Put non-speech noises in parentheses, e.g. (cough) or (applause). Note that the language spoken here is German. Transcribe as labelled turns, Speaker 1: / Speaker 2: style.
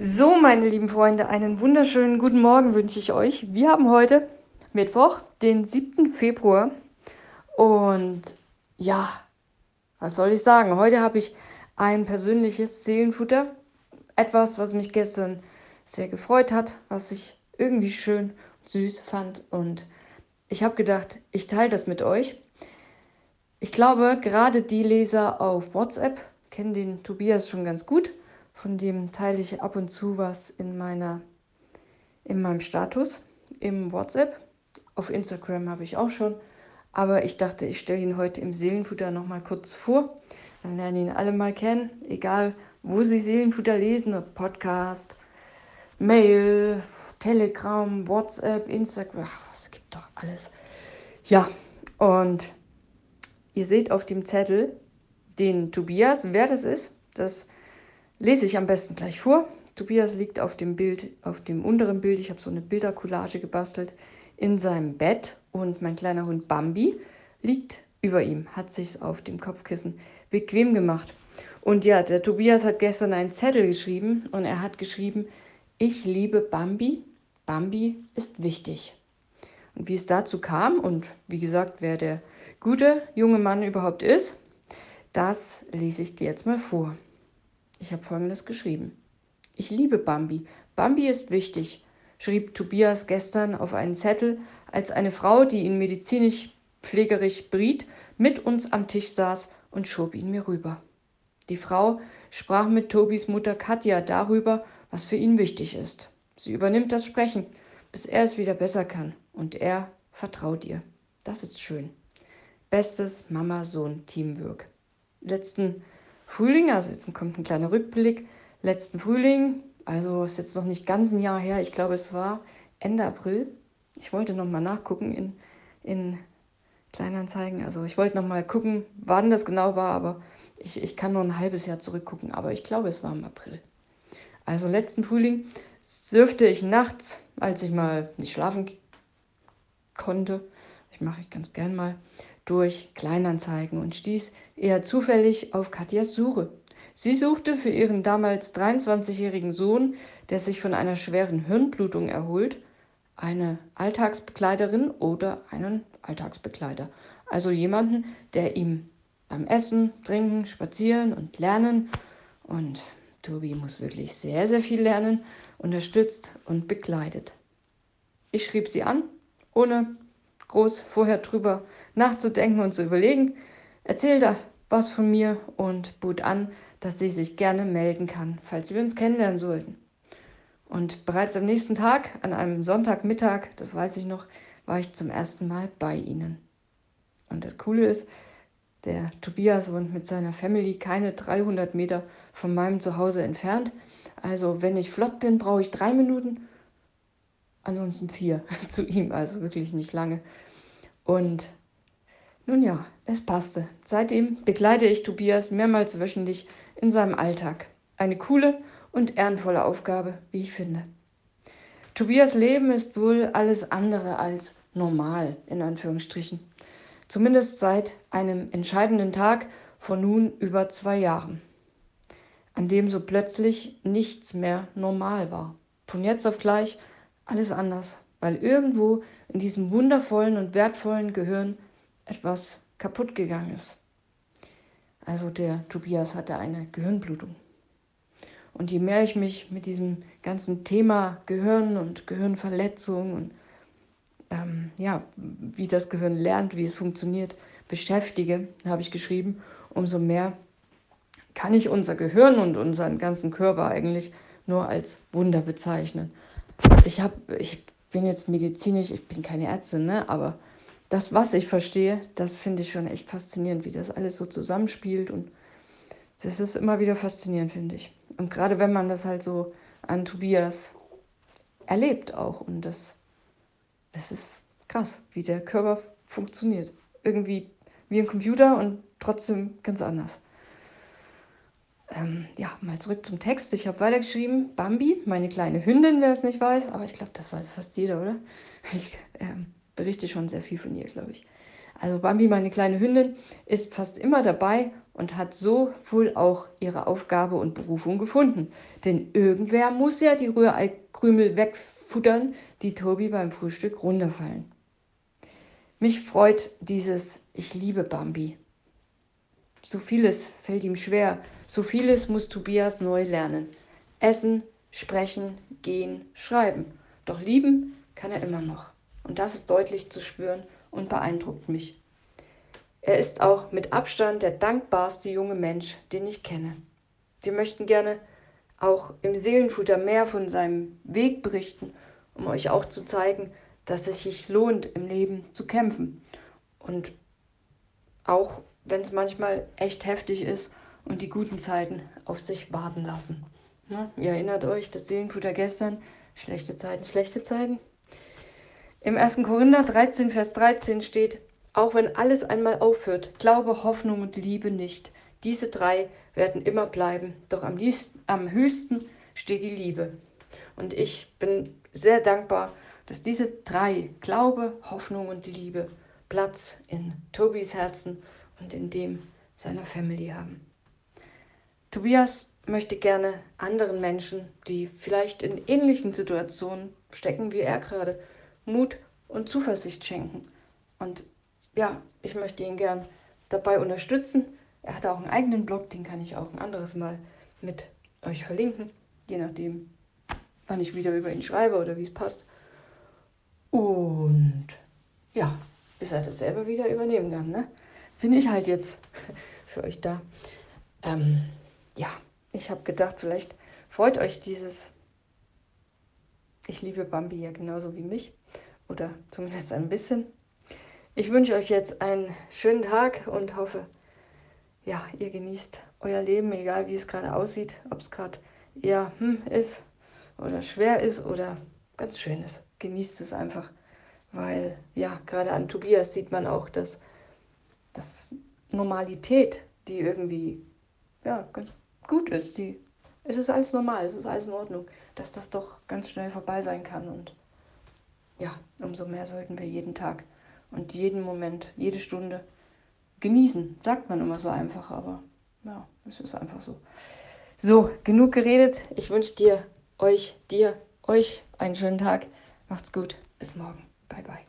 Speaker 1: So, meine lieben Freunde, einen wunderschönen guten Morgen wünsche ich euch. Wir haben heute Mittwoch, den 7. Februar. Und ja, was soll ich sagen? Heute habe ich ein persönliches Seelenfutter. Etwas, was mich gestern sehr gefreut hat, was ich irgendwie schön und süß fand. Und ich habe gedacht, ich teile das mit euch. Ich glaube, gerade die Leser auf WhatsApp kennen den Tobias schon ganz gut. Von dem teile ich ab und zu was in, meiner, in meinem Status im WhatsApp. Auf Instagram habe ich auch schon. Aber ich dachte, ich stelle ihn heute im Seelenfutter nochmal kurz vor. Dann lernen ihn alle mal kennen, egal wo sie Seelenfutter lesen, ob Podcast, Mail, Telegram, WhatsApp, Instagram, es gibt doch alles. Ja, und ihr seht auf dem Zettel den Tobias, wer das ist. Das lese ich am besten gleich vor. Tobias liegt auf dem Bild, auf dem unteren Bild, ich habe so eine Bildercollage gebastelt, in seinem Bett und mein kleiner Hund Bambi liegt über ihm, hat sich auf dem Kopfkissen bequem gemacht. Und ja, der Tobias hat gestern einen Zettel geschrieben und er hat geschrieben, ich liebe Bambi, Bambi ist wichtig. Und wie es dazu kam und wie gesagt, wer der gute junge Mann überhaupt ist, das lese ich dir jetzt mal vor. Ich habe folgendes geschrieben. Ich liebe Bambi. Bambi ist wichtig, schrieb Tobias gestern auf einen Zettel, als eine Frau, die ihn medizinisch pflegerisch briet, mit uns am Tisch saß und schob ihn mir rüber. Die Frau sprach mit Tobis Mutter Katja darüber, was für ihn wichtig ist. Sie übernimmt das Sprechen, bis er es wieder besser kann, und er vertraut ihr. Das ist schön. Bestes Mama-Sohn-Teamwork. Letzten Frühling, also jetzt kommt ein kleiner Rückblick, letzten Frühling, also ist jetzt noch nicht ganz ein Jahr her, ich glaube es war Ende April. Ich wollte nochmal nachgucken in, in Kleinanzeigen, also ich wollte nochmal gucken, wann das genau war, aber ich, ich kann nur ein halbes Jahr zurückgucken, aber ich glaube es war im April. Also letzten Frühling surfte ich nachts, als ich mal nicht schlafen konnte, ich mache ich ganz gern mal, durch Kleinanzeigen und stieß eher zufällig auf Katjas Suche. Sie suchte für ihren damals 23-jährigen Sohn, der sich von einer schweren Hirnblutung erholt, eine Alltagsbegleiterin oder einen Alltagsbegleiter. Also jemanden, der ihm beim Essen, Trinken, Spazieren und Lernen und Tobi muss wirklich sehr, sehr viel lernen, unterstützt und begleitet. Ich schrieb sie an, ohne groß vorher drüber nachzudenken und zu überlegen, erzählte was von mir und bot an, dass sie sich gerne melden kann, falls wir uns kennenlernen sollten. Und bereits am nächsten Tag, an einem Sonntagmittag, das weiß ich noch, war ich zum ersten Mal bei ihnen. Und das Coole ist, der Tobias wohnt mit seiner Family keine 300 Meter von meinem Zuhause entfernt. Also wenn ich flott bin, brauche ich drei Minuten, ansonsten vier (laughs) zu ihm, also wirklich nicht lange. Und nun ja, es passte. Seitdem begleite ich Tobias mehrmals wöchentlich in seinem Alltag. Eine coole und ehrenvolle Aufgabe, wie ich finde. Tobias Leben ist wohl alles andere als normal, in Anführungsstrichen. Zumindest seit einem entscheidenden Tag vor nun über zwei Jahren, an dem so plötzlich nichts mehr normal war. Von jetzt auf gleich alles anders, weil irgendwo in diesem wundervollen und wertvollen Gehirn etwas kaputt gegangen ist. Also der Tobias hatte eine Gehirnblutung. Und je mehr ich mich mit diesem ganzen Thema Gehirn und Gehirnverletzung und ähm, ja, wie das Gehirn lernt, wie es funktioniert, beschäftige, habe ich geschrieben, umso mehr kann ich unser Gehirn und unseren ganzen Körper eigentlich nur als Wunder bezeichnen. Ich, hab, ich bin jetzt medizinisch, ich bin keine Ärztin, ne? aber das, was ich verstehe, das finde ich schon echt faszinierend, wie das alles so zusammenspielt. Und das ist immer wieder faszinierend, finde ich. Und gerade wenn man das halt so an Tobias erlebt auch. Und das, das ist krass, wie der Körper funktioniert. Irgendwie wie ein Computer und trotzdem ganz anders. Ähm, ja, mal zurück zum Text. Ich habe weitergeschrieben, Bambi, meine kleine Hündin, wer es nicht weiß, aber ich glaube, das weiß fast jeder, oder? (laughs) Ich, ähm, berichte schon sehr viel von ihr, glaube ich. Also Bambi, meine kleine Hündin, ist fast immer dabei und hat so wohl auch ihre Aufgabe und Berufung gefunden. Denn irgendwer muss ja die Rührei-Krümel wegfuttern, die Tobi beim Frühstück runterfallen. Mich freut dieses Ich liebe Bambi. So vieles fällt ihm schwer, so vieles muss Tobias neu lernen. Essen, sprechen, gehen, schreiben. Doch lieben kann er immer noch. Und das ist deutlich zu spüren und beeindruckt mich. Er ist auch mit Abstand der dankbarste junge Mensch, den ich kenne. Wir möchten gerne auch im Seelenfutter mehr von seinem Weg berichten, um euch auch zu zeigen, dass es sich lohnt, im Leben zu kämpfen. Und auch wenn es manchmal echt heftig ist und die guten Zeiten auf sich warten lassen. Ja, ihr erinnert euch, das Seelenfutter gestern, schlechte Zeiten, schlechte Zeiten. Im 1. Korinther 13, Vers 13 steht, auch wenn alles einmal aufhört, Glaube, Hoffnung und Liebe nicht. Diese drei werden immer bleiben, doch am, liebsten, am höchsten steht die Liebe. Und ich bin sehr dankbar, dass diese drei, Glaube, Hoffnung und Liebe, Platz in Tobis Herzen und in dem seiner Family haben. Tobias möchte gerne anderen Menschen, die vielleicht in ähnlichen Situationen stecken wie er gerade, Mut und Zuversicht schenken. Und ja, ich möchte ihn gern dabei unterstützen. Er hat auch einen eigenen Blog, den kann ich auch ein anderes Mal mit euch verlinken, je nachdem, wann ich wieder über ihn schreibe oder wie es passt. Und ja, bis er das selber wieder übernehmen kann, ne? Bin ich halt jetzt (laughs) für euch da. Ähm, ja, ich habe gedacht, vielleicht freut euch dieses Ich liebe Bambi ja genauso wie mich. Oder zumindest ein bisschen. Ich wünsche euch jetzt einen schönen Tag und hoffe, ja, ihr genießt euer Leben, egal wie es gerade aussieht, ob es gerade eher hm ist oder schwer ist oder ganz schön ist. Genießt es einfach, weil ja, gerade an Tobias sieht man auch, dass, dass Normalität, die irgendwie ja, ganz gut ist, die, es ist alles normal, es ist alles in Ordnung, dass das doch ganz schnell vorbei sein kann und ja, umso mehr sollten wir jeden Tag und jeden Moment, jede Stunde genießen. Sagt man immer so einfach, aber ja, es ist einfach so. So, genug geredet. Ich wünsche dir, euch, dir, euch einen schönen Tag. Macht's gut. Bis morgen. Bye, bye.